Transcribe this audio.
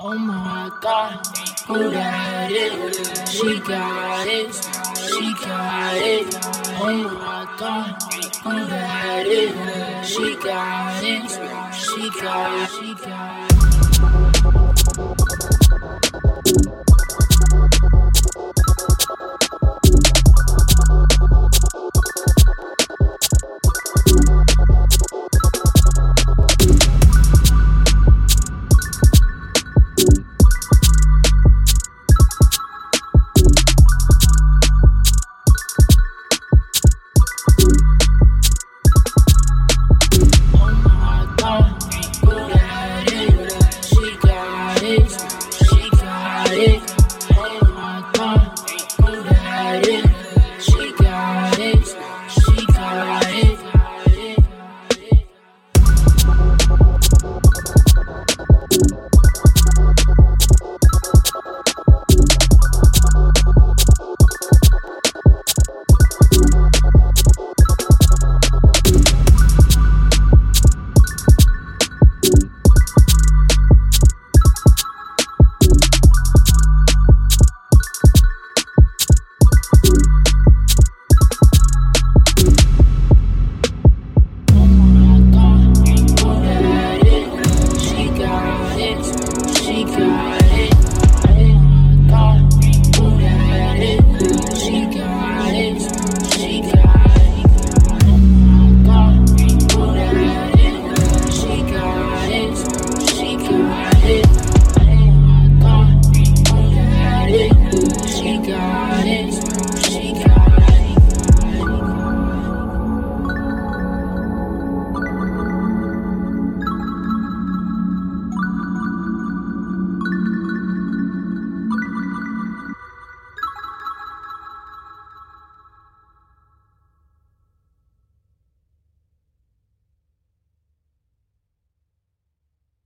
Oh my god, who that is? She got it, she got it. Oh my god, who that is? She got it, she got it, she got it.